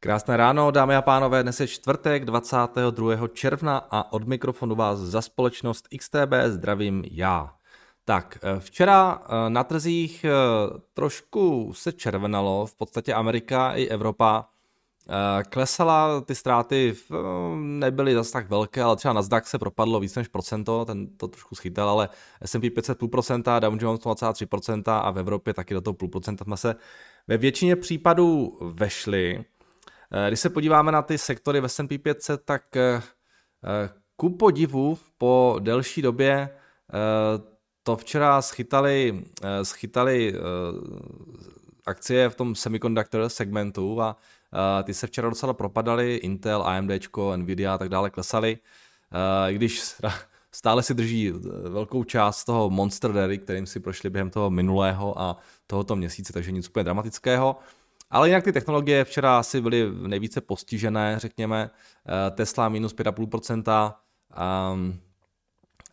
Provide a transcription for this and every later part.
Krásné ráno, dámy a pánové, dnes je čtvrtek 22. června a od mikrofonu vás za společnost XTB zdravím já. Tak, eh, včera eh, na trzích eh, trošku se červenalo, v podstatě Amerika i Evropa klesala, ty ztráty nebyly zase tak velké, ale třeba Nasdaq se propadlo víc než procento, ten to trošku schytal, ale S&P 500 půl procenta, Dow Jones 0,3% a v Evropě taky do toho půl procenta jsme se ve většině případů vešli. Eh, když se podíváme na ty sektory v S&P 500, tak eh, eh, ku podivu po delší době to včera schytali, schytali akcie v tom semiconductor segmentu a ty se včera docela propadaly, Intel, AMD, Nvidia a tak dále klesaly, když stále si drží velkou část toho Monster Rally, kterým si prošli během toho minulého a tohoto měsíce, takže nic úplně dramatického. Ale jinak ty technologie včera asi byly nejvíce postižené, řekněme. Eh, Tesla minus 5,5%, um,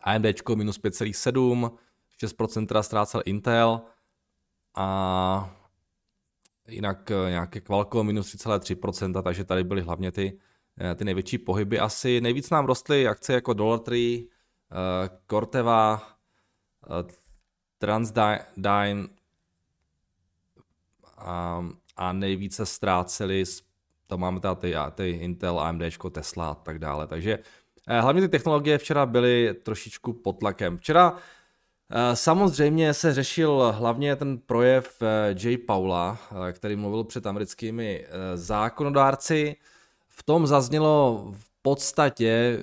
AMD minus 5,7%, 6% teda ztrácel Intel a jinak eh, nějaké Qualcomm minus 3,3%, takže tady byly hlavně ty, eh, ty největší pohyby. Asi nejvíc nám rostly akce jako Dollar Tree, Corteva, Transdyne, um, a nejvíce ztráceli, to máme tady ty, ty Intel, AMD, Tesla a tak dále. Takže eh, hlavně ty technologie včera byly trošičku pod tlakem. Včera eh, Samozřejmě se řešil hlavně ten projev eh, Jay Paula, který mluvil před americkými zákonodárci. V tom zaznělo v podstatě,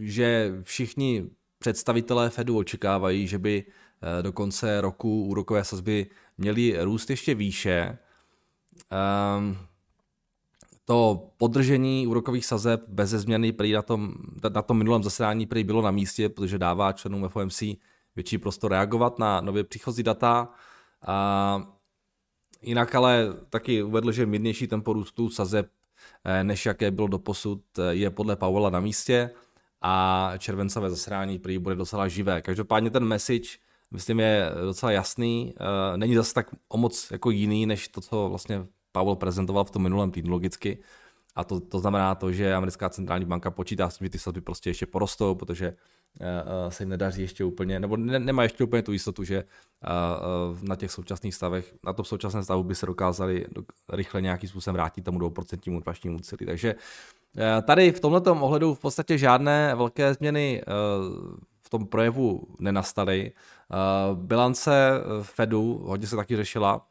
že všichni představitelé Fedu očekávají, že by do konce roku úrokové sazby měly růst ještě výše. Um, to podržení úrokových sazeb bez změny prý na tom, na tom minulém zasedání prý bylo na místě, protože dává členům FOMC větší prostor reagovat na nově příchozí data. A jinak ale taky uvedl, že mírnější tempo růstu sazeb, eh, než jaké bylo doposud, eh, je podle Powella na místě a červencové zasedání prý bude docela živé. Každopádně ten message myslím, je docela jasný. Eh, není zase tak o moc jako jiný, než to, co vlastně Pavel prezentoval v tom minulém týdnu logicky. A to, to znamená to, že americká centrální banka počítá s tím, že ty sazby prostě ještě porostou, protože uh, se jim nedaří ještě úplně, nebo ne, nemá ještě úplně tu jistotu, že na těch současných stavech, na tom současném stavu by se dokázali rychle nějakým způsobem vrátit tomu 2% inflačnímu cíli. Takže tady v tomto ohledu v podstatě žádné velké změny tom projevu nenastaly. Bilance Fedu hodně se taky řešila,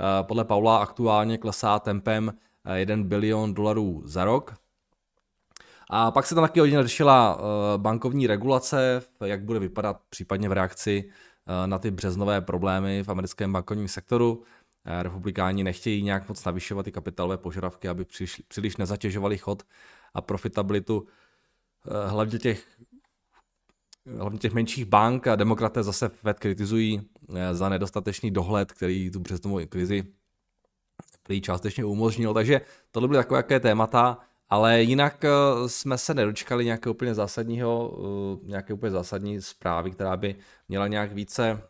Eh, podle Paula aktuálně klesá tempem 1 eh, bilion dolarů za rok. A pak se tam taky hodně řešila eh, bankovní regulace, jak bude vypadat případně v reakci na ty březnové problémy v americkém bankovním sektoru. Republikáni nechtějí nějak moc navyšovat ty kapitálové požadavky, aby příliš nezatěžovali chod a profitabilitu hlavně těch hlavně těch menších bank a demokraté zase Fed kritizují eh, za nedostatečný dohled, který tu březnovou krizi který částečně umožnil. Takže tohle byly takové jaké témata, ale jinak eh, jsme se nedočkali nějakého úplně zásadního, eh, nějaké úplně zásadní zprávy, která by měla nějak více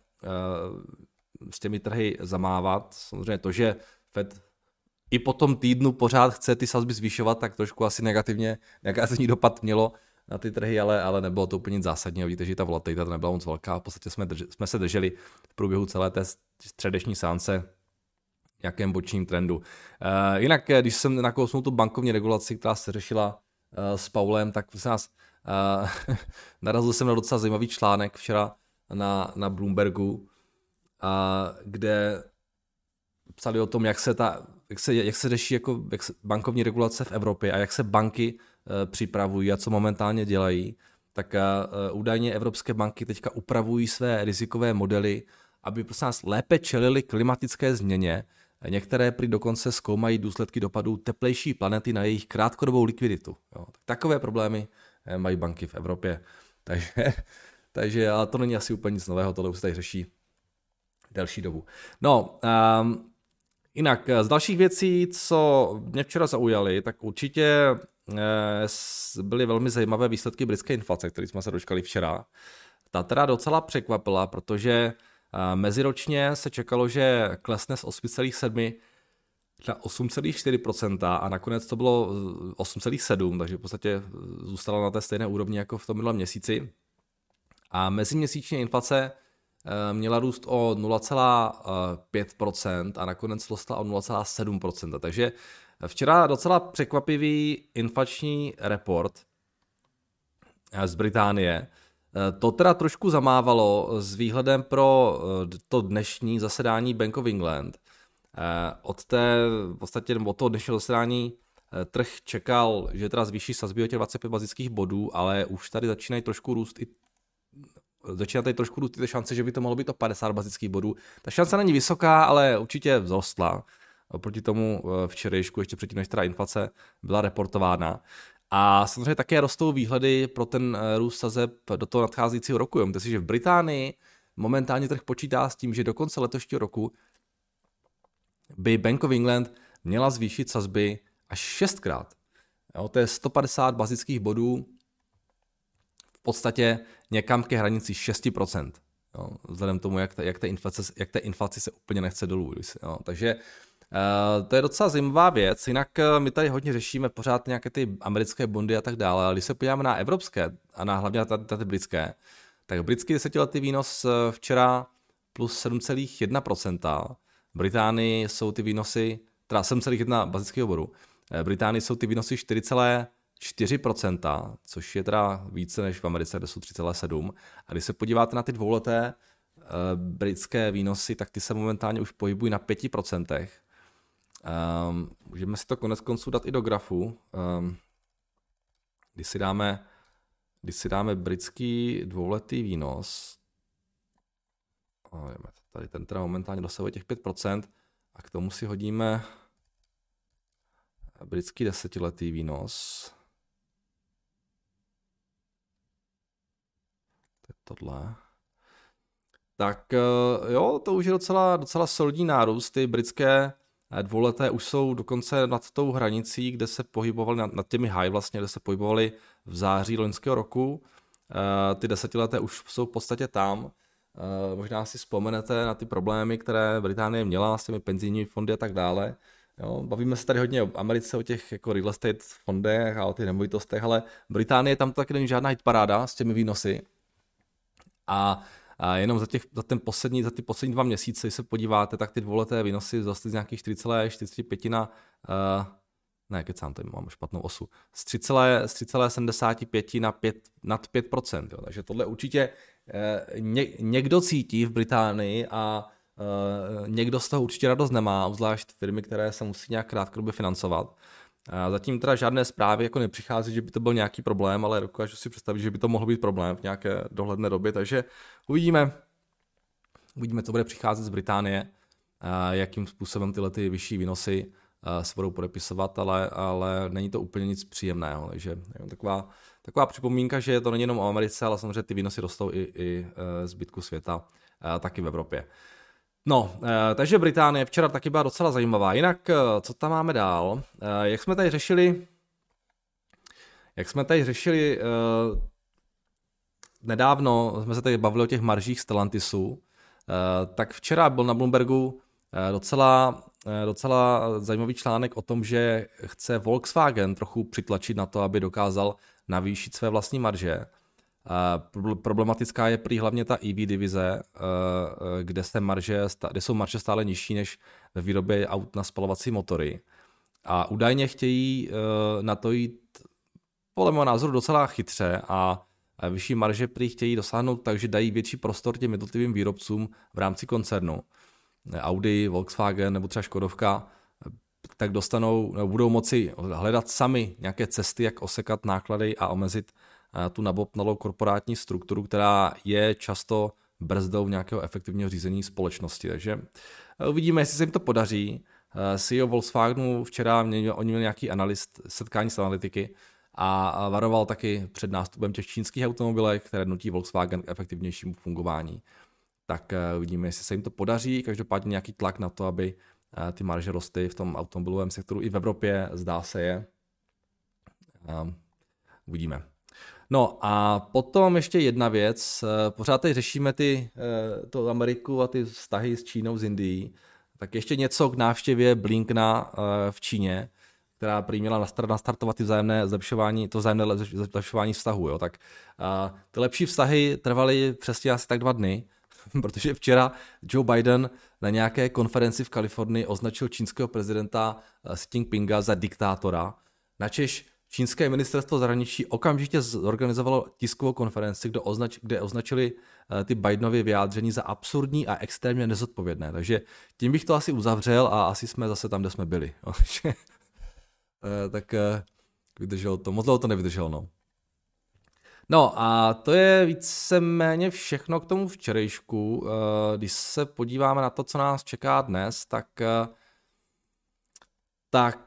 s těmi trhy zamávat. Samozřejmě to, že Fed i po tom týdnu pořád chce ty sazby zvyšovat, tak trošku asi negativně, negativní dopad mělo na ty trhy, ale, ale nebylo to úplně nic zásadního. Vidíte, že ta volatilita nebyla moc velká. V podstatě jsme, drž, jsme se drželi v průběhu celé té středeční sánce nějakém bočním trendu. Uh, jinak, eh, když jsem nakousnul tu bankovní regulaci, která se řešila uh, s Paulem, tak se nás uh, narazil jsem na docela zajímavý článek včera na, na Bloombergu, uh, kde psali o tom, jak se, ta, jak se, jak se řeší jako, jak se bankovní regulace v Evropě a jak se banky připravují a co momentálně dělají, tak eh, údajně evropské banky teďka upravují své rizikové modely, aby prostě nás lépe čelili klimatické změně. Některé prý dokonce zkoumají důsledky dopadů teplejší planety na jejich krátkodobou likviditu. Jo. Takové problémy eh, mají banky v Evropě. Takže, takže ale to není asi úplně nic nového, tohle už se tady řeší delší dobu. No, um, jinak z dalších věcí, co mě včera zaujaly, tak určitě Eh, byly velmi zajímavé výsledky britské inflace, které jsme se dočkali včera. Ta teda docela překvapila, protože eh, meziročně se čekalo, že klesne z 8,7 na 8,4% a nakonec to bylo 8,7%, takže v podstatě zůstalo na té stejné úrovni jako v tom minulém měsíci. A meziměsíční inflace měla růst o 0,5% a nakonec rostla o 0,7%. Takže včera docela překvapivý inflační report z Británie. To teda trošku zamávalo s výhledem pro to dnešní zasedání Bank of England. Od té, v podstatě od toho dnešního zasedání trh čekal, že teda zvýší sazby o těch 25 bazických bodů, ale už tady začínají trošku růst i začíná tady trošku růst ty šance, že by to mohlo být o 50 bazických bodů. Ta šance není vysoká, ale určitě vzrostla oproti tomu eh, včerejšku, ještě předtím, než teda inflace byla reportována. A samozřejmě také rostou výhledy pro ten eh, růst sazeb do toho nadcházejícího roku. Jemte si, že v Británii momentálně trh počítá s tím, že do konce letošního roku by Bank of England měla zvýšit sazby až šestkrát. Jo, to je 150 bazických bodů v podstatě někam ke hranici 6%. Jo, vzhledem tomu, jak, ta, jak, ta inflace, jak ta inflace se úplně nechce dolů. Jo, takže Uh, to je docela zajímavá věc, jinak uh, my tady hodně řešíme pořád nějaké ty americké bondy a tak dále, ale když se podíváme na evropské a na hlavně na, na ty britské, tak britský desetiletý výnos uh, včera plus 7,1%, v Británii jsou ty výnosy, teda 7,1 bazického bodu, Británii jsou ty výnosy 4,4%, což je teda více než v Americe, kde jsou 3,7%. A když se podíváte na ty dvouleté britské výnosy, tak ty se momentálně už pohybují na 5%. Um, můžeme si to konec konců dát i do grafu. Um, když si dáme, když si dáme britský dvouletý výnos, tady ten teda momentálně dosahuje těch 5%, a k tomu si hodíme britský desetiletý výnos. To je tohle. Tak eh, jo, to už je docela, docela solidní nárůst. Ty britské dvouleté už jsou dokonce nad tou hranicí, kde se pohybovali nad, nad těmi high vlastně, kde se pohybovali v září loňského roku. Eh, ty desetileté už jsou v podstatě tam. Eh, možná si vzpomenete na ty problémy, které Británie měla s těmi penzijními fondy a tak dále. Jo, bavíme se tady hodně o Americe, o těch jako real estate fondech a o těch nemovitostech, ale Británie tam taky není žádná hitparáda s těmi výnosy. A a jenom za, těch, za, ten poslední, za ty poslední dva měsíce, když se podíváte, tak ty dvouleté výnosy vzrostly z nějakých 4,45 na, uh, ne, kecám, tady mám špatnou osu, z 3,75 na 5, nad 5%. Jo. Takže tohle určitě uh, ně, někdo cítí v Británii a uh, někdo z toho určitě radost nemá, obzvlášť firmy, které se musí nějak krátkodobě financovat. Zatím teda žádné zprávy jako nepřichází, že by to byl nějaký problém, ale dokážu si představit, že by to mohl být problém v nějaké dohledné době, takže uvidíme, uvidíme, co bude přicházet z Británie, jakým způsobem tyhle ty vyšší výnosy se budou podepisovat, ale, ale není to úplně nic příjemného, takže taková, taková připomínka, že to není jenom o Americe, ale samozřejmě ty výnosy rostou i, i e, zbytku světa, taky v Evropě. No, eh, takže Británie včera taky byla docela zajímavá. Jinak, eh, co tam máme dál? Eh, jak jsme tady řešili, jak jsme tady řešili nedávno, jsme se tady bavili o těch maržích Stellantisu, tak včera byl na Bloombergu docela, docela zajímavý článek o tom, že chce Volkswagen trochu přitlačit na to, aby dokázal navýšit své vlastní marže. Problematická je prý hlavně ta EV divize, eh, eh, kde, se marže, kde jsou marže stále nižší než ve výrobě aut na spalovací motory. A údajně chtějí eh, na to jít podle mého názoru docela chytře a vyšší marže prý chtějí dosáhnout tak, že dají větší prostor těm jednotlivým výrobcům v rámci koncernu. Audi, Volkswagen nebo třeba Škodovka, tak dostanou, budou moci hledat sami nějaké cesty, jak osekat náklady a omezit tu nabopnalou korporátní strukturu, která je často brzdou nějakého efektivního řízení společnosti. Takže eh, uvidíme, jestli se jim to podaří. Eh, CEO Volkswagenu včera měl, oni měli nějaký analyst, setkání s analytiky a varoval taky před nástupem těch čínských automobilek, které nutí Volkswagen k efektivnějšímu fungování. Tak eh, uvidíme, jestli se jim to podaří. Každopádně nějaký tlak na to, aby ty marže rostly v tom automobilovém sektoru i v Evropě, zdá se je. Uvidíme. No a potom ještě jedna věc. Eh, pořád teď řešíme ty, eh, to Ameriku a ty vztahy s Čínou, s Indií. Tak ještě něco k návštěvě Blinkna v Číně, která prý měla nastartovat ty vzájemné zlepšování, to vzájemné zlepšování vztahu. Jo? Tak uh, ty lepší vztahy trvaly přesně asi tak dva dny, protože včera Joe Biden na nějaké konferenci v Kalifornii označil čínského prezidenta Xi Jinpinga za diktátora, načež čínské ministerstvo zahraničí okamžitě zorganizovalo tiskovou konferenci, kde, označ, kde označili ty Bidenovy vyjádření za absurdní a extrémně nezodpovědné. Takže tím bych to asi uzavřel a asi jsme zase tam, kde jsme byli. Eh, tak eh, vydržel to, moc dlouho to nevydržel, no. No a to je víceméně všechno k tomu včerejšku. Eh, když se podíváme na to, co nás čeká dnes, tak tak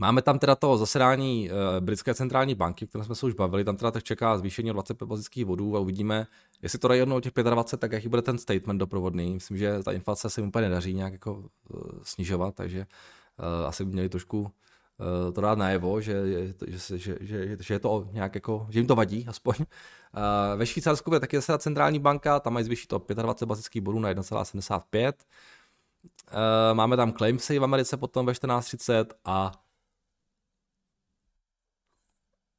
Máme tam teda to zasedání britské centrální banky, které jsme se už bavili, tam teda tak čeká zvýšení o 25 bazických bodů a uvidíme, jestli to dají jednou o těch 25, tak jaký bude ten statement doprovodný. Myslím, že ta inflace se úplně nedaří nějak jako snižovat, takže uh, asi by měli trošku to dát najevo, že, že, že, že, že, že je to nějak jako, že jim to vadí aspoň. Ve Švýcarsku bude taky zase centrální banka, tam mají zvýšit to 25 bazických bodů na 1,75. Uh, máme tam claim v Americe potom ve 14.30 a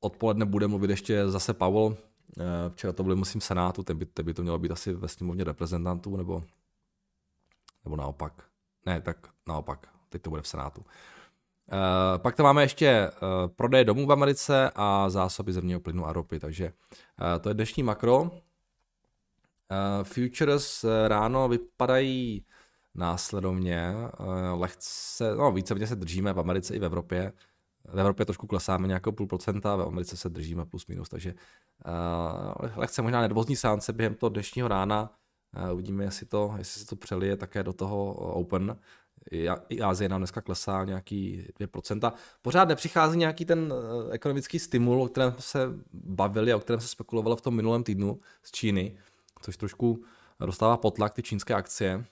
odpoledne bude mluvit ještě zase Powell. Včera to bylo, musím, Senátu, ten by, ten by to mělo být asi ve sněmovně reprezentantů, nebo, nebo naopak. Ne, tak naopak teď to bude v Senátu. Uh, pak tam máme ještě uh, prodej domů v Americe a zásoby zemního plynu a ropy, takže to je dnešní makro. Futures ráno vypadají následovně, lehce, no více se držíme v Americe i v Evropě. V Evropě trošku klesáme nějakou půl procenta, v Americe se držíme plus minus, takže uh, lehce možná nervózní sánce během toho dnešního rána. Uh, uvidíme, jestli, to, jestli se to přelije také do toho Open i Azie nám dneska klesá nějaký 2%. Pořád nepřichází nějaký ten eh, ekonomický stimul, o kterém se bavili a o kterém se spekulovalo v tom minulém týdnu z Číny, což trošku dostává potlak ty čínské akcie.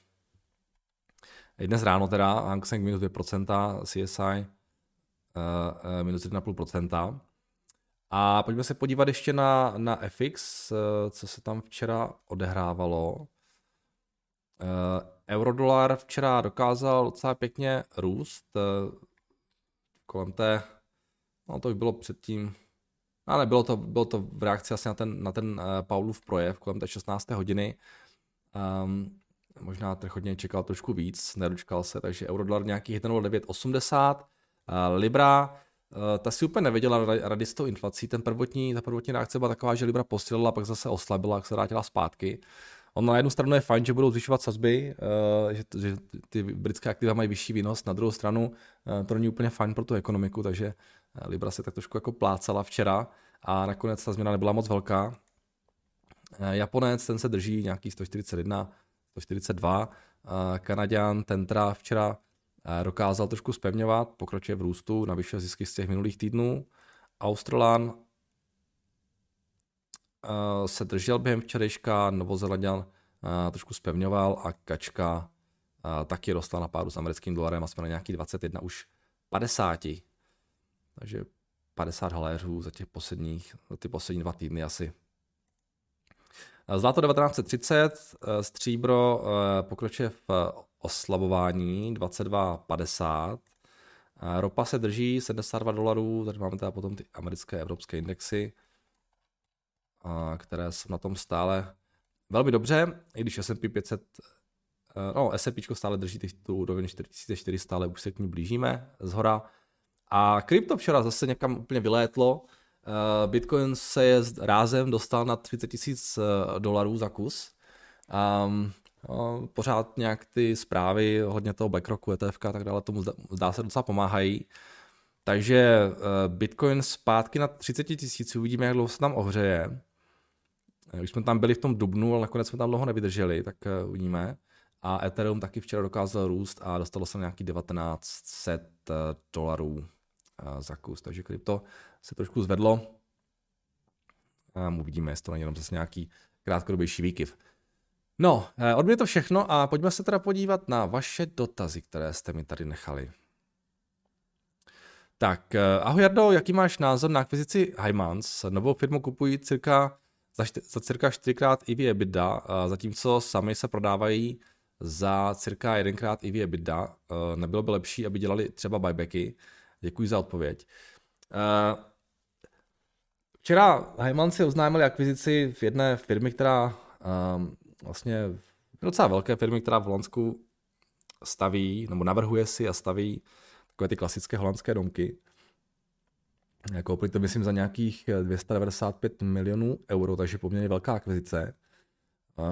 I dnes ráno teda Hang Seng minus 2%, CSI minus 1,5%. A pojďme se podívat ještě na, na FX, uh, co se tam včera odehrávalo. Eurodolar včera dokázal docela pěkně růst eh, kolem té, no to už bylo předtím, ale bylo to, bylo to v reakci asi na ten, na ten Paulův projev kolem té 16. hodiny. Um, možná trh hodně čekal trošku víc, nedočkal se, takže eurodolar nějaký 1,0980. Libra, uh, ta si úplně nevěděla rady s tou inflací, ten prvotní, ta prvotní reakce byla taková, že Libra posílila, pak zase oslabila, jak se vrátila zpátky. On na jednu stranu je fajn, že budou zvyšovat sazby, uh, že, že ty britské aktiva mají vyšší výnos, na druhou stranu uh, to není úplně fajn pro tu ekonomiku, takže Libra se tak trošku jako plácala včera a nakonec ta změna nebyla moc velká. Japonec, ten se drží nějaký 141, 142, Kanaděn, ten včera dokázal trošku spevňovat, pokročuje v růstu, navyšuje zisky z těch minulých týdnů. Australan uh, se držel během včerejška, Novozelanděn uh, trošku spevňoval a kačka taky rostla na pádu s americkým dolarem a jsme na nějaký 21 už 50. Takže 50 haléřů za těch posledních, za ty poslední dva týdny asi. Zlato 1930, stříbro pokračuje v oslabování 22,50. Ropa se drží 72 dolarů, tady máme teda potom ty americké evropské indexy které jsou na tom stále velmi dobře, i když S&P 500, eh, no S&P stále drží tu úroveň 4400, ale už se k ní blížíme z hora. A krypto včera zase někam úplně vylétlo, eh, Bitcoin se je rázem dostal na 30 tisíc eh, dolarů za kus. Um, pořád nějak ty zprávy, hodně toho BlackRocku, ETF a tak dále, tomu zdá, se docela pomáhají. Takže Bitcoin zpátky na 30 tisíc, uvidíme, jak dlouho se tam ohřeje. Eh, už jsme tam byli v tom dubnu, ale nakonec jsme tam dlouho nevydrželi, tak eh, uvidíme. A Ethereum taky včera dokázal růst a dostalo se na nějaký 1900 eh, dolarů za kus. Takže krypto se trošku zvedlo. A uvidíme, jestli to není jenom zase nějaký krátkodobější výkyv. No, od mě to všechno a pojďme se teda podívat na vaše dotazy, které jste mi tady nechali. Tak, ahoj Jardo, jaký máš názor na akvizici Hymans? Novou firmu kupují cirka za, za cirka 4 krát EV EBITDA, zatímco sami se prodávají za cirka jedenkrát EV EBITDA. Uh, nebylo by lepší, aby dělali třeba buybacky? Děkuji za odpověď. Včera Hyman si oznámili akvizici v jedné firmy, která um, vlastně docela velké firmy, která v Holandsku staví, nebo navrhuje si a staví takové ty klasické holandské domky. Koupili to, myslím, za nějakých 295 milionů euro, takže poměrně velká akvizice.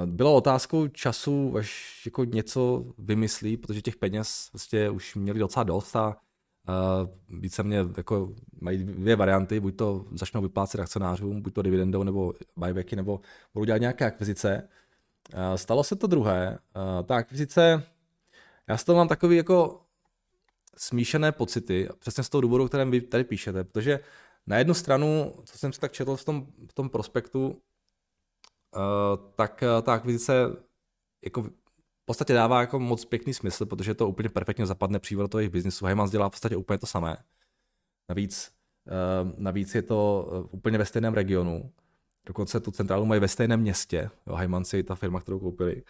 Bylo otázkou času, až jako něco vymyslí, protože těch peněz vlastně už měli docela dost a více mě jako mají dvě varianty, buď to začnou vyplácet akcionářům, buď to dividendou nebo buybacky, nebo budou dělat nějaké akvizice. Stalo se to druhé. Ta akvizice, já z toho mám takový jako smíšené pocity, přesně z toho důvodu, o kterém vy tady píšete, protože na jednu stranu, co jsem si tak četl v tom, v tom prospektu, tak ta akvizice jako v podstatě dává jako moc pěkný smysl, protože to úplně perfektně zapadne přímo do jejich biznisu. Heymans dělá v podstatě úplně to samé. Navíc, navíc je to eh, úplně ve stejném regionu. Dokonce tu centrálu mají ve stejném městě. Jo, Heymans je ta firma, kterou koupili.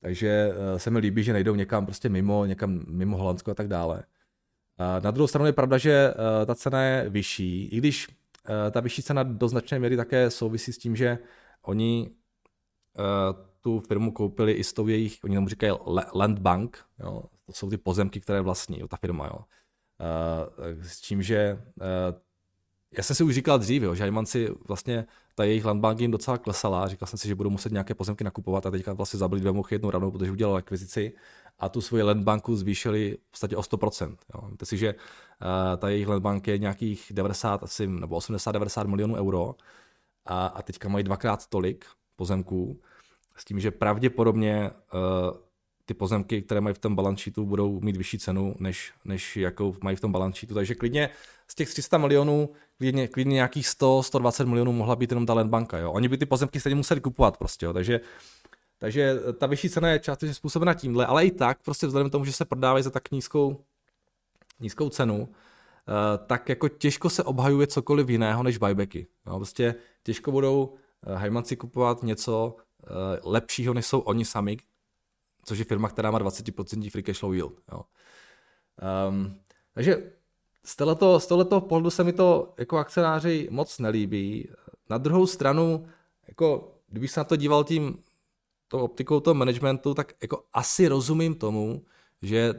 Takže uh, se mi líbí, že nejdou někam prostě mimo, někam mimo Holandsko a tak dále. Na druhou stranu je pravda, že uh, ta cena je vyšší, i když uh, ta vyšší cena do značné míry také souvisí s tím, že oni tu firmu koupili i s tou jejich, oni tomu říkají Land Bank, jo, to jsou ty pozemky, které vlastní jo, ta firma. Jo. S tím, že já jsem si už říkal dřív, jo, že si vlastně ta jejich landbank jim docela klesala, říkal jsem si, že budou muset nějaké pozemky nakupovat a teďka vlastně zabili dvě mouchy jednou ranou, protože udělal akvizici a tu svoji landbanku zvýšili v podstatě o 100%. Jo. Víte si, že uh, ta jejich landbank je nějakých 90 asi, nebo 80-90 milionů euro a, a teďka mají dvakrát tolik pozemků s tím, že pravděpodobně uh, ty pozemky, které mají v tom balance sheetu, budou mít vyšší cenu, než, než jakou mají v tom balance sheetu. Takže klidně z těch 300 milionů, klidně, klidně nějakých 100, 120 milionů mohla být jenom ta banka. Jo. Oni by ty pozemky stejně museli kupovat prostě. Jo. Takže, takže ta vyšší cena je částečně způsobena tímhle, ale i tak, prostě vzhledem k tomu, že se prodávají za tak nízkou, nízkou cenu, uh, tak jako těžko se obhajuje cokoliv jiného než buybacky. Jo. Prostě těžko budou hajmanci kupovat něco, Eh, lepšího, než jsou oni sami, což je firma, která má 20% free cash flow yield. Jo. Um, takže z tohoto, z tohoto pohledu se mi to jako akcionáři moc nelíbí. Na druhou stranu, jako kdybych se na to díval tím tou optikou toho managementu, tak jako asi rozumím tomu, že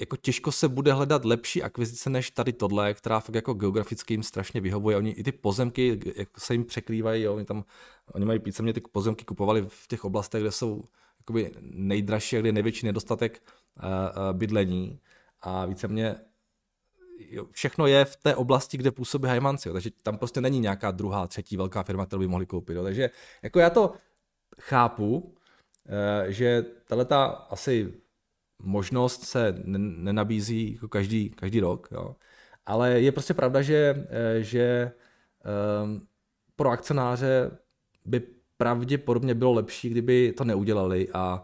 jako těžko se bude hledat lepší akvizice než tady tohle, která fakt jako geograficky jim strašně vyhovuje. Oni i ty pozemky jako se jim překrývají, jo. oni tam, oni mají písemně ty pozemky kupovali v těch oblastech, kde jsou jakoby nejdražší, kde je největší nedostatek uh, uh, bydlení a víceméně jo, všechno je v té oblasti, kde působí Hymanci, takže tam prostě není nějaká druhá, třetí velká firma, kterou by mohli koupit. Jo. Takže jako já to chápu, uh, že tahle ta asi možnost se nenabízí jako každý, každý rok, jo. ale je prostě pravda, že, eh, že um, pro akcionáře by pravděpodobně bylo lepší, kdyby to neudělali a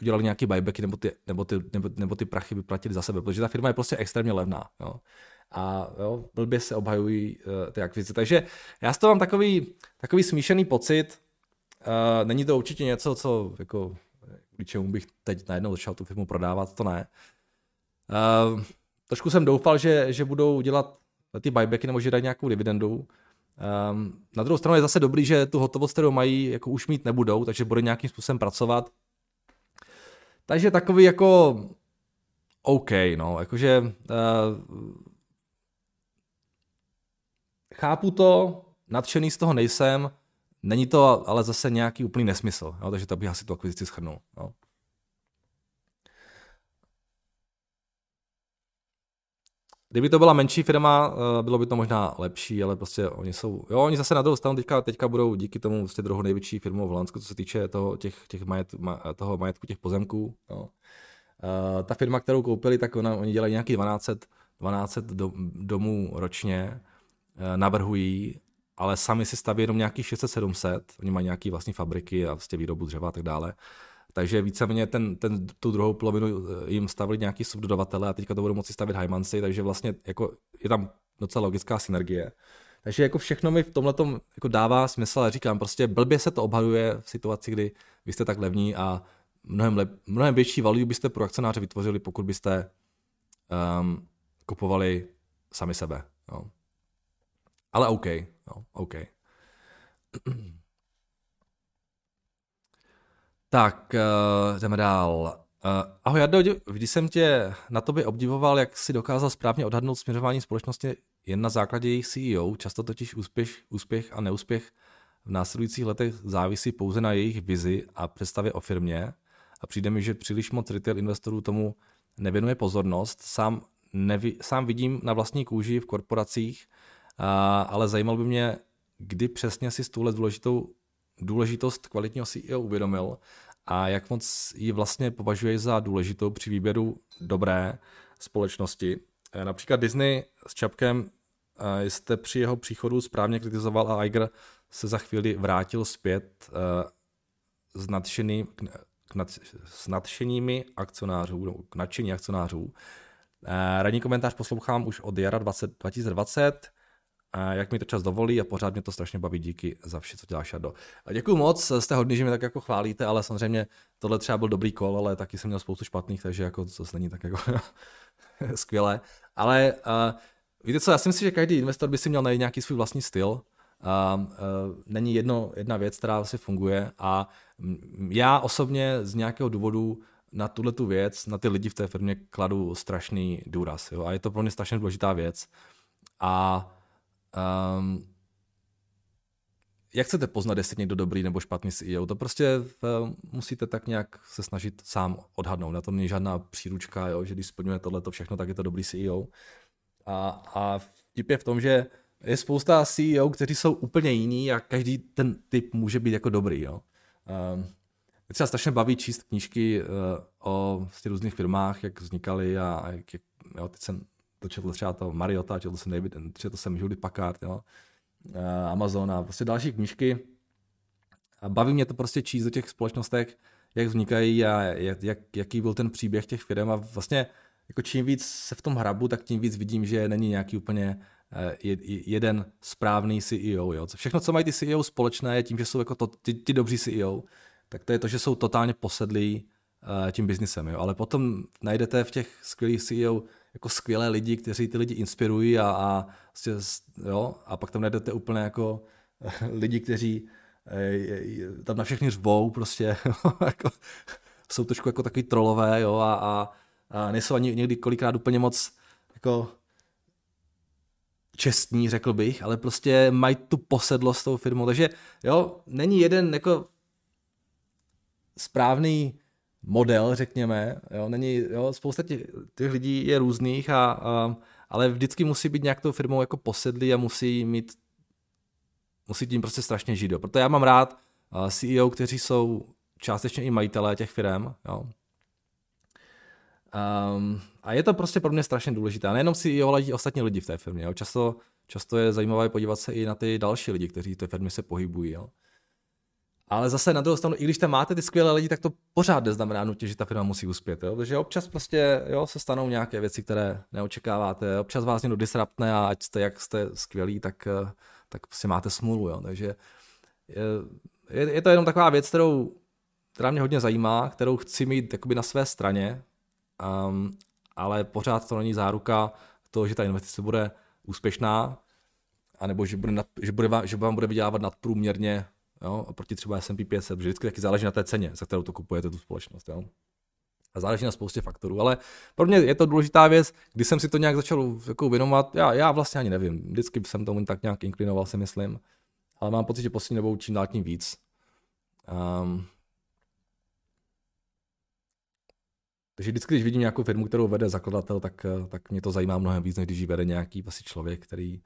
udělali nějaký buybacky nebo ty, nebo, ty, nebo, nebo ty prachy by platili za sebe, protože ta firma je prostě extrémně levná. Jo. A jo, blbě se obhajují uh, ty akvizice. Takže já z toho mám takový, takový smíšený pocit. Uh, není to určitě něco, co jako kvůli čemu bych teď najednou začal tu firmu prodávat, to ne. Uh, trošku jsem doufal, že, že budou dělat ty buybacky nebo že dají nějakou dividendu. Um, na druhou stranu je zase dobrý, že tu hotovost, kterou mají, jako už mít nebudou, takže bude nějakým způsobem pracovat. Takže takový jako OK, no, jakože uh, chápu to, nadšený z toho nejsem, Není to ale zase nějaký úplný nesmysl, jo, takže to bych asi tu akvizici schrnul. Jo. Kdyby to byla menší firma, eh, bylo by to možná lepší, ale prostě oni jsou, jo, oni zase na druhou stranu teďka, teďka budou díky tomu prostě druhou největší firmou v Holandsku, co se týče toho, těch, těch majet, toho majetku těch pozemků. Jo. Uh, ta firma, kterou koupili, tak ona, oni dělají nějaký 1200, 1200 domů ročně, uh, navrhují ale sami si staví jenom nějakých 600-700, oni mají nějaké vlastní fabriky a vlastně výrobu dřeva a tak dále. Takže víceméně ten, ten, tu druhou polovinu eh, jim stavili nějaký subdodavatele a teďka to budou moci stavit Hymansi, takže vlastně jako je tam docela logická synergie. Takže jako všechno mi v tomhle jako dává smysl, ale říkám, prostě blbě se to obhajuje v situaci, kdy vy jste tak levní a mnohem, lep, mnohem větší value byste pro akcionáře vytvořili, pokud byste um, kupovali sami sebe. Jo. Ale OK, jo, OK. tak, uh, jdeme dál. Uh, ahoj Jardo, když jsem tě na tobě obdivoval, jak si dokázal správně odhadnout směřování společnosti jen na základě jejich CEO, často totiž úspěch, úspěch a neúspěch v následujících letech závisí pouze na jejich vizi a představě o firmě a přijde mi, že příliš moc retail investorů tomu nevěnuje pozornost. Sám, nevi, sám vidím na vlastní kůži v korporacích, a, ale zajímal by mě, kdy přesně si tuhle důležitou, důležitost kvalitního CEO uvědomil a jak moc ji vlastně považuje za důležitou při výběru dobré společnosti. E, například Disney s Čapkem e, jste při jeho příchodu správně kritizoval a Iger se za chvíli vrátil zpět s, nadšený, k nad, s nadšenými akcionářů, k nadšení akcionářů. Radní komentář poslouchám už od jara 20, 2020 jak mi to čas dovolí a pořád mě to strašně baví. Díky za vše, co děláš, Šardo. A děkuji moc, jste hodný, že mě tak jako chválíte, ale samozřejmě tohle třeba byl dobrý kol, ale taky jsem měl spoustu špatných, takže jako to není tak jako skvělé. Ale uh, víte co, já si myslím, že každý investor by si měl najít nějaký svůj vlastní styl. Uh, uh, není jedno, jedna věc, která asi funguje a já osobně z nějakého důvodu na tuhle tu věc, na ty lidi v té firmě kladu strašný důraz. Jo? A je to pro mě strašně důležitá věc. A Um, jak chcete poznat, jestli někdo dobrý nebo špatný CEO? To prostě uh, musíte tak nějak se snažit sám odhadnout. Na to není žádná příručka, jo, že když splňuje tohle všechno, tak je to dobrý CEO. A, a vtip je v tom, že je spousta CEO, kteří jsou úplně jiní a každý ten typ může být jako dobrý. Jo. Um, třeba strašně baví číst knížky uh, o vlastně různých firmách, jak vznikaly a jak, jak jo, teď jsem to četl třeba to Mariota, četl jsem David, četl jsem Julie Packard, jo, Amazon a prostě další knížky. A baví mě to prostě číst do těch společnostech, jak vznikají a jak, jak, jaký byl ten příběh těch firm a vlastně jako čím víc se v tom hrabu, tak tím víc vidím, že není nějaký úplně eh, jeden správný CEO. Jo. Všechno, co mají ty CEO společné, je tím, že jsou jako to, ty, ty dobří CEO, tak to je to, že jsou totálně posedlí uh, tím biznisem. Jo. Ale potom najdete v těch skvělých CEO jako skvělé lidi, kteří ty lidi inspirují a, a, vlastně, jo, a pak tam najdete úplně jako lidi, kteří eh, tam na všechny řvou, prostě jako, jsou trošku jako takový trolové, jo, a, a, a nejsou ani někdy kolikrát úplně moc jako čestní, řekl bych, ale prostě mají tu posedlost s tou firmou, takže jo, není jeden jako správný model, řekněme. Jo, není, jo, spousta těch, těch lidí je různých, a, a, ale vždycky musí být nějak tou firmou jako posedlý a musí mít musí tím prostě strašně žít. Jo. Proto já mám rád CEO, kteří jsou částečně i majitelé těch firm. Jo. Um, a je to prostě pro mě strašně důležité. A nejenom CEO, ale i ostatní lidi v té firmě. Jo. Často, často je zajímavé podívat se i na ty další lidi, kteří v té firmě se pohybují. Jo. Ale zase na druhou stranu, i když tam máte ty skvělé lidi, tak to pořád neznamená nutně, že ta firma musí uspět. Jo? Protože občas prostě jo, se stanou nějaké věci, které neočekáváte. Občas vás někdo disruptne a ať jste jak jste skvělí, tak, eh, tak prostě máte smůlu. Jo? Takže je, je, to jenom taková věc, kterou, která mě hodně zajímá, kterou chci mít jakoby na své straně, um, ale pořád to není záruka toho, že ta investice bude úspěšná, anebo že, bude nad, že, bude, že vám bude vydělávat nadprůměrně jo, oproti třeba S&P 500, protože vždycky taky záleží na té ceně, za kterou to kupujete tu společnost. Jo. A záleží na spoustě faktorů, ale pro mě je to důležitá věc, když jsem si to nějak začal jako věnovat, já, já vlastně ani nevím, vždycky jsem tomu tak nějak inklinoval, si myslím, ale mám pocit, že poslední dobou čím dál tím víc. Um, takže vždycky, když vidím nějakou firmu, kterou vede zakladatel, tak, tak mě to zajímá mnohem víc, než když ji vede nějaký vlastně člověk, který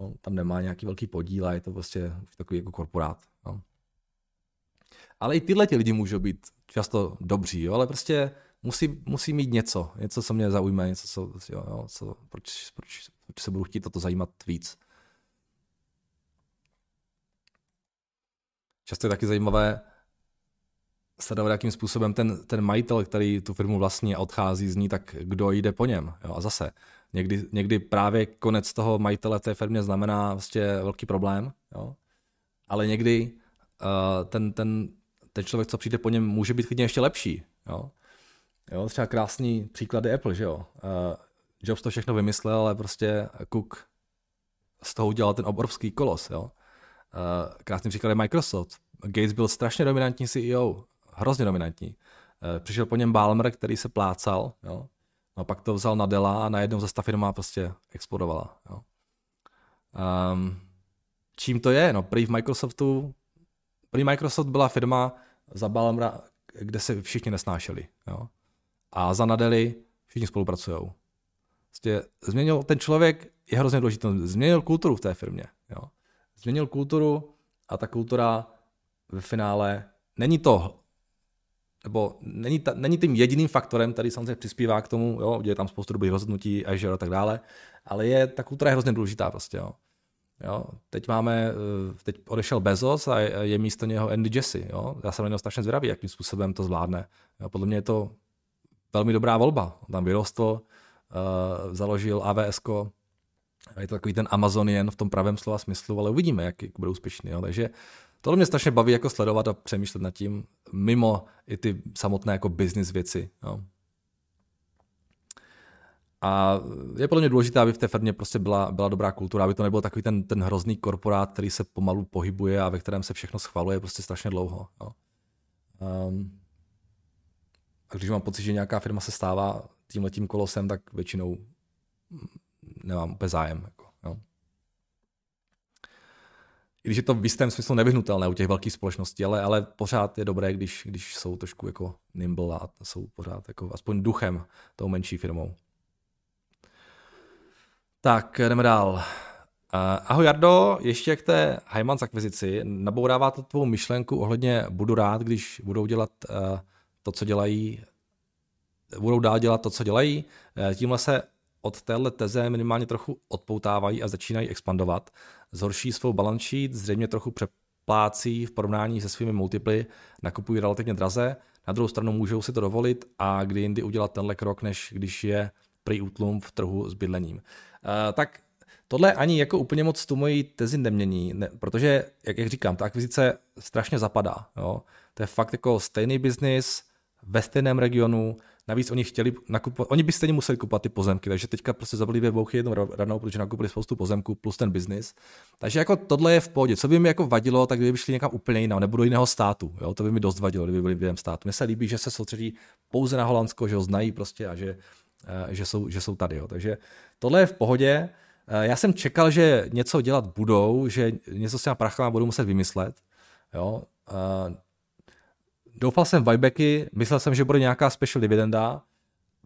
no, tam nemá nějaký velký podíl a je to prostě takový jako korporát. Ale i tyhle ti lidi můžou být často dobří, jo, ale prostě musí, musí mít něco, něco, co mě zaujme, něco, co, jo, jo, co proč, proč, proč se budu chtít toto zajímat víc. Často je taky zajímavé sledovat, jakým způsobem ten, ten majitel, který tu firmu vlastní a odchází z ní, tak kdo jde po něm. Jo? A zase, někdy, někdy právě konec toho majitele té firmě znamená vlastně velký problém, jo? ale někdy uh, ten, ten, ten člověk, co přijde po něm, může být klidně ještě lepší. Jo? Jo, třeba krásný příklad je Apple, že jo. Uh, Jobs to všechno vymyslel, ale prostě Cook z toho udělal ten obrovský kolos, jo. Uh, krásný příklad je Microsoft. Gates byl strašně dominantní CEO, hrozně dominantní. Uh, přišel po něm Balmer, který se plácal, jo. No pak to vzal na Dela a najednou zase ta firma prostě explodovala, jo. Um, čím to je? No, prý v Microsoftu, prý Microsoft byla firma za Balmera, kde se všichni nesnášeli, jo. A za Nadely všichni spolupracují. Prostě změnil ten člověk, je hrozně důležitý, změnil kulturu v té firmě. Jo. Změnil kulturu a ta kultura ve finále není to, nebo není, ta, není tím jediným faktorem, který samozřejmě přispívá k tomu, jo, je tam spoustu dobrých rozhodnutí, Azure a tak dále, ale je, ta kultura je hrozně důležitá prostě, jo. Jo, teď máme, eh, teď odešel Bezos a je, místo něho Andy Jesse. Jo. Já jsem na něho strašně zvědavý, jakým způsobem to zvládne. Jo, podle mě je to velmi dobrá volba. On tam vyrostl, uh, založil AWS, je to takový ten Amazonian v tom pravém slova smyslu, ale uvidíme, jak, jak bude úspěšný. Jo. Takže tohle mě strašně baví jako sledovat a přemýšlet nad tím, mimo i ty samotné jako business věci. Jo. A je podle mě důležité, aby v té firmě prostě byla, byla dobrá kultura, aby to nebyl takový ten, ten hrozný korporát, který se pomalu pohybuje a ve kterém se všechno schvaluje prostě strašně dlouho. Jo. Um, a když mám pocit, že nějaká firma se stává tímhletím kolosem, tak většinou nemám úplně zájem. Jako, jo. I když je to v jistém smyslu nevyhnutelné u těch velkých společností, ale, ale pořád je dobré, když, když jsou trošku jako nimble a jsou pořád jako aspoň duchem tou menší firmou. Tak, jdeme dál. Uh, ahoj Jardo, ještě k té Heimans akvizici. Nabourává to tvou myšlenku ohledně budu rád, když budou dělat uh, to, co dělají, budou dál dělat to, co dělají. Uh, tímhle se od téhle teze minimálně trochu odpoutávají a začínají expandovat. Zhorší svou balance sheet, zřejmě trochu přeplácí v porovnání se svými multiply, nakupují relativně draze, na druhou stranu můžou si to dovolit a kdy jindy udělat tenhle krok, než když je prý útlum v trhu s bydlením. Uh, tak tohle ani jako úplně moc tu moji tezi nemění, ne, protože, jak, jak říkám, ta akvizice strašně zapadá. Jo? To je fakt jako stejný biznis ve stejném regionu, Navíc oni chtěli nakupovat, oni by stejně museli kupovat ty pozemky, takže teďka prostě zabili dvě bouchy jednou ranou, protože nakupili spoustu pozemků plus ten biznis. Takže jako tohle je v pohodě. Co by mi jako vadilo, tak kdyby šli někam úplně jinam, nebo do jiného státu. Jo? To by mi dost vadilo, kdyby byli v jiném státu. Mně se líbí, že se soustředí pouze na Holandsko, že ho znají prostě a že, eh, že, jsou, že jsou tady. Jo? Takže tohle je v pohodě. Eh, já jsem čekal, že něco dělat budou, že něco s těma prachama budou muset vymyslet. Jo? Eh, doufal jsem v buybacky, myslel jsem, že bude nějaká special dividenda,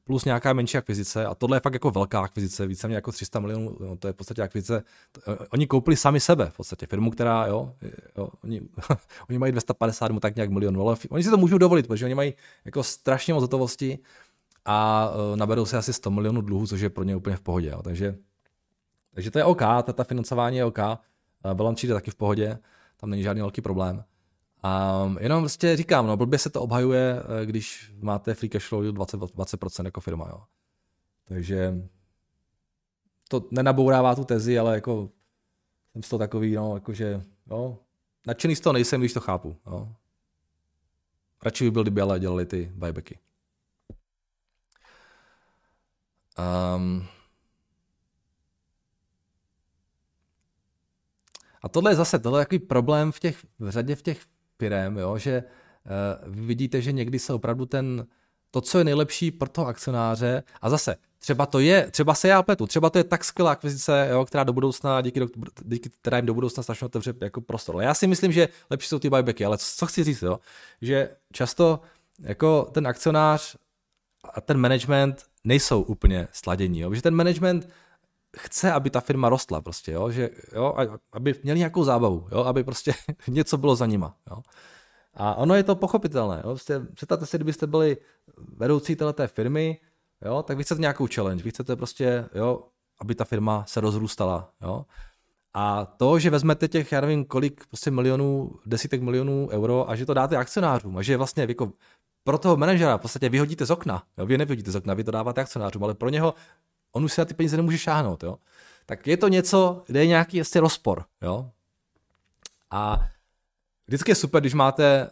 plus nějaká menší akvizice a tohle je fakt jako velká akvizice, více mě jako 300 milionů, no, to je v podstatě akvizice, eh, oni koupili sami sebe v podstatě, firmu, která, jo, jo oni, oni mají 250 nebo tak nějak milionů, ale oni si to můžou dovolit, protože oni mají jako strašně moc hotovosti a uh, naberou si asi 100 milionů dluhů, což je pro ně úplně v pohodě, jo, takže, takže to je OK, ta, ta financování je OK, balance je taky v pohodě, tam není žádný velký problém. A jenom prostě říkám, no blbě se to obhajuje, eh, když máte free cash flow 20, 20% jako firma, jo. Takže to nenabourává tu tezi, ale jako jsem z toho takový, no, jakože, jo, nadšený z toho nejsem, když to chápu, jo. Radši by byl, kdyby ale dělali ty buybacky. Um, a tohle je zase, tohle je takový problém v těch, v řadě v těch firem, jo, že uh, vy vidíte, že někdy se opravdu ten, to, co je nejlepší pro toho akcionáře, a zase, třeba to je, třeba se já pletu, třeba to je tak skvělá akvizice, jo, která do budoucna, díky, do, díky která jim do budoucna strašně otevře jako prostor. Ale já si myslím, že lepší jsou ty buybacky, ale co chci říct, jo, že často jako ten akcionář a ten management nejsou úplně sladění, jo, že ten management chce, aby ta firma rostla prostě, jo, že, jo, aby měli nějakou zábavu, jo, aby prostě něco bylo za nima, jo. A ono je to pochopitelné, jo, prostě představte si, kdybyste byli vedoucí té firmy, jo, tak vy chcete nějakou challenge, vy chcete prostě, jo, aby ta firma se rozrůstala, jo. A to, že vezmete těch, já nevím, kolik prostě milionů, desítek milionů euro a že to dáte akcionářům a že vlastně jako pro toho manažera v podstatě vyhodíte z okna. Jo? Vy nevyhodíte z okna, vy to dáváte akcionářům, ale pro něho on už si na ty peníze nemůže šáhnout, jo. Tak je to něco, kde je nějaký ještě rozpor, jo. A vždycky je super, když máte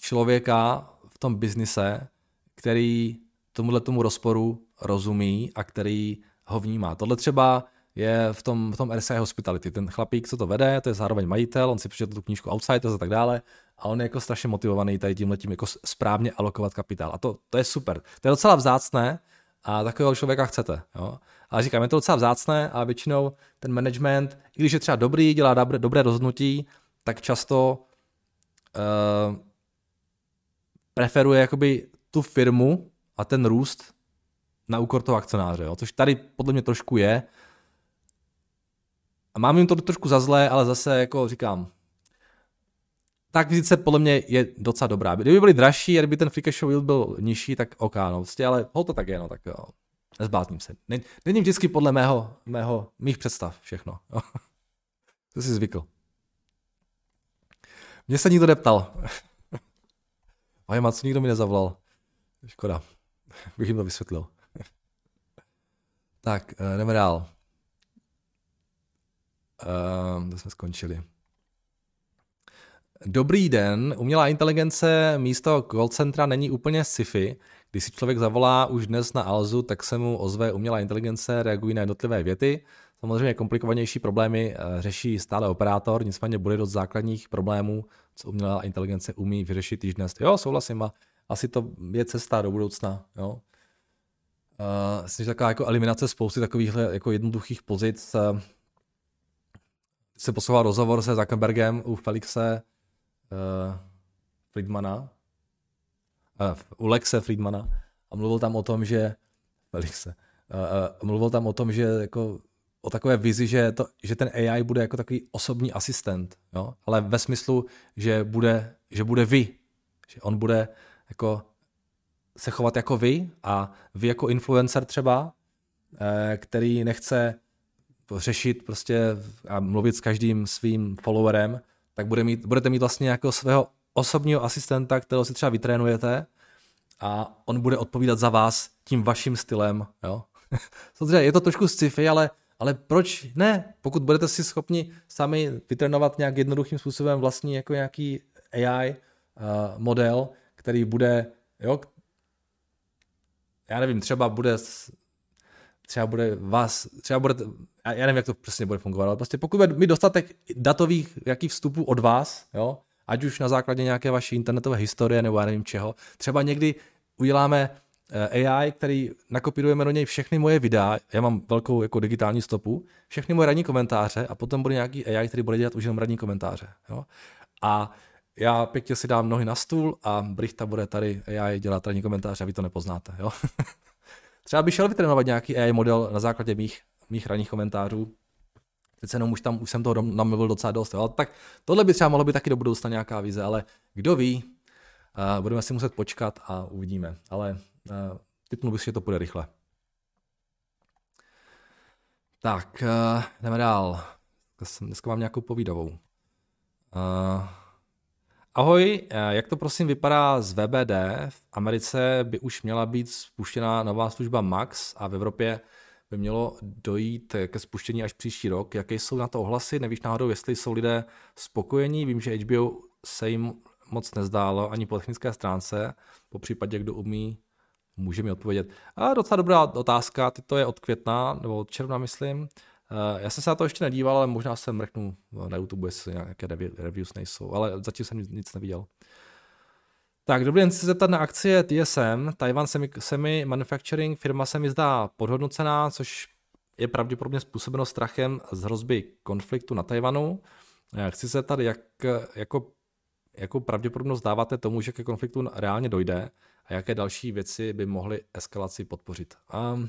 člověka v tom biznise, který tomuhle tomu rozporu rozumí a který ho vnímá. Tohle třeba je v tom, v tom RCI Hospitality. Ten chlapík, co to vede, to je zároveň majitel, on si přečetl tu knížku Outsiders a tak dále a on je jako strašně motivovaný tady tím jako správně alokovat kapitál. A to, to je super. To je docela vzácné a takového člověka chcete. Jo? Ale říkám, je to docela vzácné a většinou ten management, i když je třeba dobrý, dělá dobré, dobré rozhodnutí, tak často uh, preferuje jakoby tu firmu a ten růst na úkor toho akcionáře, jo? což tady podle mě trošku je. A mám jim to trošku za zlé, ale zase jako říkám, ta akvizice podle mě je docela dobrá. Kdyby byly dražší a kdyby ten free cash yield byl nižší, tak ok, no, vlastně, ale ho to tak je, no, tak jo. Nezblázním se. Není vždycky podle mého, mého, mých představ všechno. To jsi zvykl. Mně se nikdo neptal. co nikdo mi nezavolal. Škoda. Bych jim to vysvětlil. tak, eh, jdeme dál. Uh, to jsme skončili. Dobrý den, umělá inteligence místo call centra není úplně sci-fi. Když si člověk zavolá už dnes na Alzu, tak se mu ozve umělá inteligence, reagují na jednotlivé věty. Samozřejmě komplikovanější problémy eh, řeší stále operátor, nicméně bude dost základních problémů, co umělá inteligence umí vyřešit již dnes. Jo, souhlasím a asi to je cesta do budoucna. Jo. Uh, myslím, že taková jako eliminace spousty takových jako jednoduchých pozic. Se poslouchal rozhovor se Zuckerbergem u Felixe uh, Friedmana, uh, u Lexe Friedmana a mluvil tam o tom, že Felixe, uh, uh, mluvil tam o tom, že jako o takové vizi, že, to, že ten AI bude jako takový osobní asistent, jo? ale ve smyslu, že bude, že bude vy, že on bude jako se chovat jako vy a vy jako influencer třeba, který nechce řešit prostě a mluvit s každým svým followerem, tak bude mít, budete mít vlastně jako svého osobního asistenta, kterého si třeba vytrénujete a on bude odpovídat za vás tím vaším stylem. Jo? Samozřejmě je to trošku sci-fi, ale, ale proč ne? Pokud budete si schopni sami vytrénovat nějak jednoduchým způsobem vlastní jako nějaký AI uh, model, který bude, jo, já nevím, třeba bude třeba bude vás, třeba bude, já nevím, jak to přesně bude fungovat, ale prostě pokud bude mít dostatek datových jakých vstupů od vás, jo, ať už na základě nějaké vaší internetové historie nebo já nevím čeho, třeba někdy uděláme eh, AI, který nakopírujeme do něj všechny moje videa, já mám velkou jako digitální stopu, všechny moje ranní komentáře a potom bude nějaký AI, který bude dělat už jenom ranní komentáře. Jo? A já pěkně si dám nohy na stůl a Brichta bude tady AI dělat ranní komentáře a vy to nepoznáte. Jo? Třeba bych šel vytrénovat nějaký AI model na základě mých, mých ranních komentářů. Teď jenom už tam už jsem toho namluvil docela dost. Jo. Tak tohle by třeba mohlo být taky do budoucna nějaká vize, ale kdo ví, uh, budeme si muset počkat a uvidíme. Ale uh, typnu bych si, že to půjde rychle. Tak, uh, jdeme dál. Dneska mám nějakou povídavou. Uh, Ahoj, eh, jak to prosím vypadá z VBD? V Americe by už měla být spuštěna nová služba Max a v Evropě by mělo dojít ke spuštění až příští rok. Jaké jsou na to ohlasy? Nevíš náhodou, jestli jsou lidé spokojení? Vím, že HBO se jim moc nezdálo ani po technické stránce. Po případě, kdo umí, může mi odpovědět. A docela dobrá otázka, to je od května, nebo od června, myslím. Uh, já jsem se na to ještě nedíval, ale možná se mrknu na YouTube, jestli nějaké reviews nejsou, ale zatím jsem nic neviděl. Tak, dobrý den, chci se zeptat na akcie TSM, Taiwan Semi, Semi Manufacturing, firma se mi zdá podhodnocená, což je pravděpodobně způsobeno strachem z hrozby konfliktu na Tajvanu. Chci se zeptat, jak, jako, jakou pravděpodobnost dáváte tomu, že ke konfliktu reálně dojde a jaké další věci by mohly eskalaci podpořit. Um,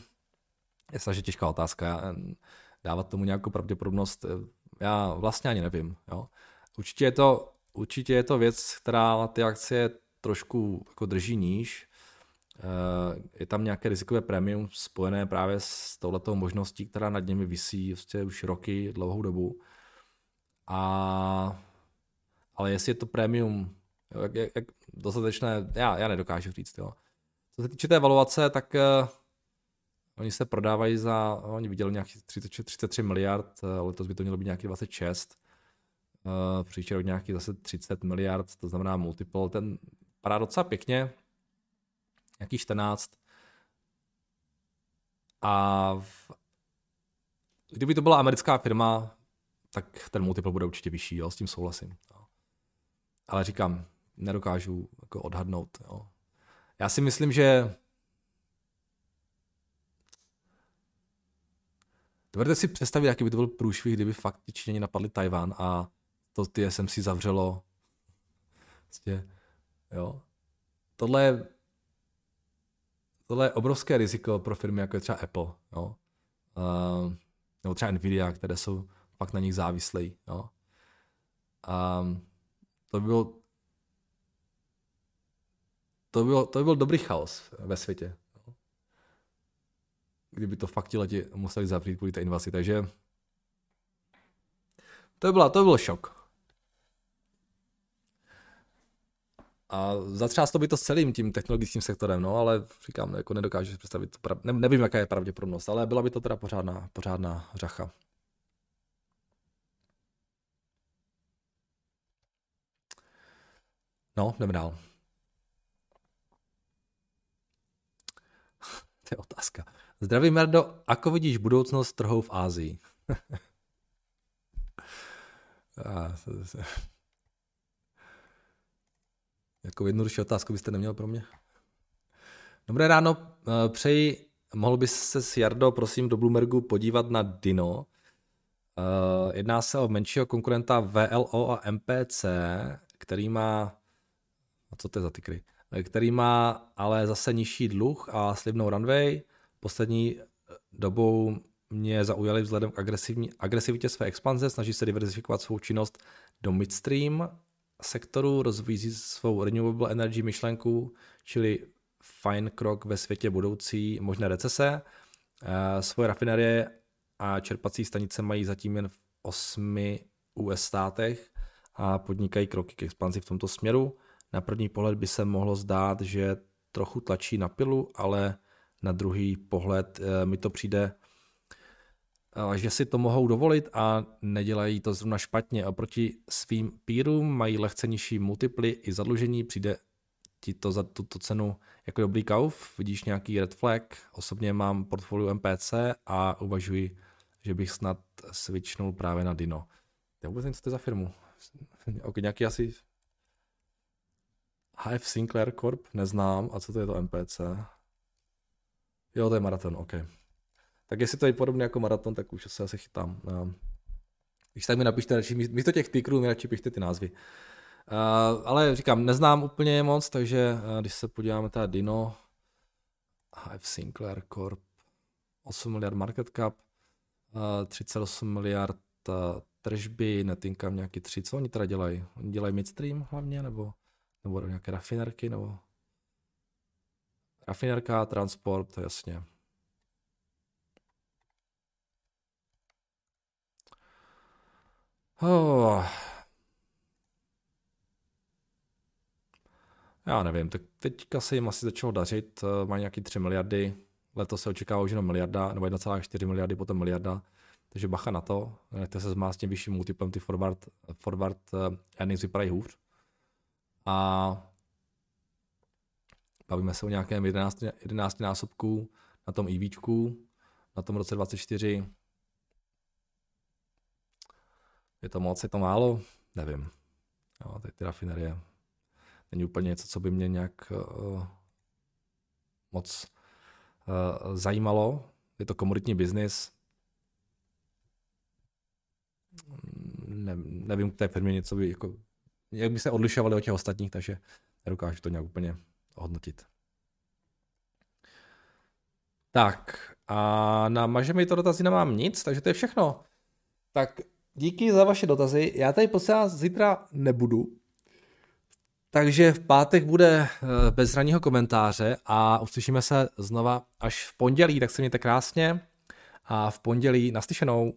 je snažit těžká otázka. Já, dávat tomu nějakou pravděpodobnost, eh, já vlastně ani nevím. Jo. Určitě, je to, určitě je to věc, která ty akcie trošku jako drží níž. Eh, je tam nějaké rizikové premium spojené právě s touhletou možností, která nad nimi visí vlastně už roky, dlouhou dobu. A, ale jestli je to premium jo, jak, jak, jak dostatečné, já, já nedokážu říct. Jo. Co se týče té evaluace, tak eh, Oni se prodávají za, oni viděli nějakých 30, 33 miliard, eh, letos by to mělo být nějaký 26, uh, příští rok nějaký zase 30 miliard, to znamená multiple, ten vypadá docela pěkně, nějaký 14. A v, kdyby to byla americká firma, tak ten multiple bude určitě vyšší, jo, s tím souhlasím. Jo. Ale říkám, nedokážu jako odhadnout. Jo. Já si myslím, že Dovedete si představit, jaký by to byl průšvih, kdyby fakt ti Číňani napadli Tajván a to ty si zavřelo. Vlastně, jo. Tohle je, tohle je obrovské riziko pro firmy, jako je třeba Apple, jo. Uh, nebo třeba Nvidia, které jsou fakt na nich závislí. Um, to by byl to by, byl, to by byl dobrý chaos ve světě kdyby to fakt ti leti museli zavřít kvůli té invazi, takže to by, byla, to by byl šok. A zatřás to by to s celým tím technologickým sektorem, no, ale říkám, jako nedokážu si představit, prav... ne, nevím, jaká je pravděpodobnost, ale byla by to teda pořádná, pořádná řacha. No, jdeme dál. to je otázka. Zdravím, Merdo. Ako vidíš budoucnost trhů v Ázii? Jako jednodušší otázku byste neměl pro mě? Dobré ráno, eh, přeji, mohl bys se s Jardo, prosím, do Bloombergu podívat na Dino. Eh, jedná se o menšího konkurenta VLO a MPC, který má, a co to je za tykry, eh, který má ale zase nižší dluh a slibnou runway, Poslední eh, dobou mě zaujaly vzhledem k agresivní, agresivitě své expanze, snaží se diverzifikovat svou činnost do midstream sektoru, rozvíjí svou renewable energy myšlenku, čili fajn krok ve světě budoucí možné recese. Eh, svoje rafinerie a čerpací stanice mají zatím jen v osmi US státech a podnikají kroky k expanzi v tomto směru. Na první pohled by se mohlo zdát, že trochu tlačí na pilu, ale na druhý pohled eh, mi to přijde, eh, že si to mohou dovolit a nedělají to zrovna špatně. Oproti svým pírům mají lehce nižší multiply i zadlužení, přijde ti to za tuto cenu jako dobrý kauf, vidíš nějaký red flag, osobně mám portfolio MPC a uvažuji, že bych snad switchnul právě na Dino. Já vůbec nevím, co to je za firmu. Ok, nějaký asi HF Sinclair Corp, neznám. A co to je to MPC? Jo, to je maraton, OK. Tak jestli to je podobné jako maraton, tak už se asi chytám. Když tak mi napište radši, místo těch speakerů mi radši pište ty názvy. Ale říkám, neznám úplně moc, takže když se podíváme teda Dino, HF Sinclair Corp, 8 miliard market cap, uh, 38 miliard tržby, net income nějaký 3, co oni teda dělají? Oni dělají midstream hlavně, nebo, nebo nějaké rafinerky, nebo Rafinerka, transport, jasně. Oh. Já nevím, tak teďka se jim asi začalo dařit, eh, mají nějaký 3 miliardy, letos se očekává už jenom miliarda, nebo 1,4 miliardy, potom miliarda, takže bacha na to, nechte se zmást tím vyšším multiplem, ty forward, forward eh, earnings vypadají hůř. A Bavíme se o nějakém 11, 11 násobku na tom EVčku, na tom roce 24. Je to moc, je to málo? Nevím. Jo, ty, ty rafinerie není úplně něco, co by mě nějak uh, moc uh, zajímalo. Je to komoditní biznis. Ne, nevím, k té firmě něco by, jako, jak by se odlišovali od těch ostatních, takže nedokážu to nějak úplně hodnotit. Tak a na Mažemi to dotazy nemám nic, takže to je všechno. Tak díky za vaše dotazy. Já tady posílat zítra nebudu, takže v pátek bude eh, bez ranního komentáře a uslyšíme se znova až v pondělí, tak se mějte krásně a v pondělí naslyšenou.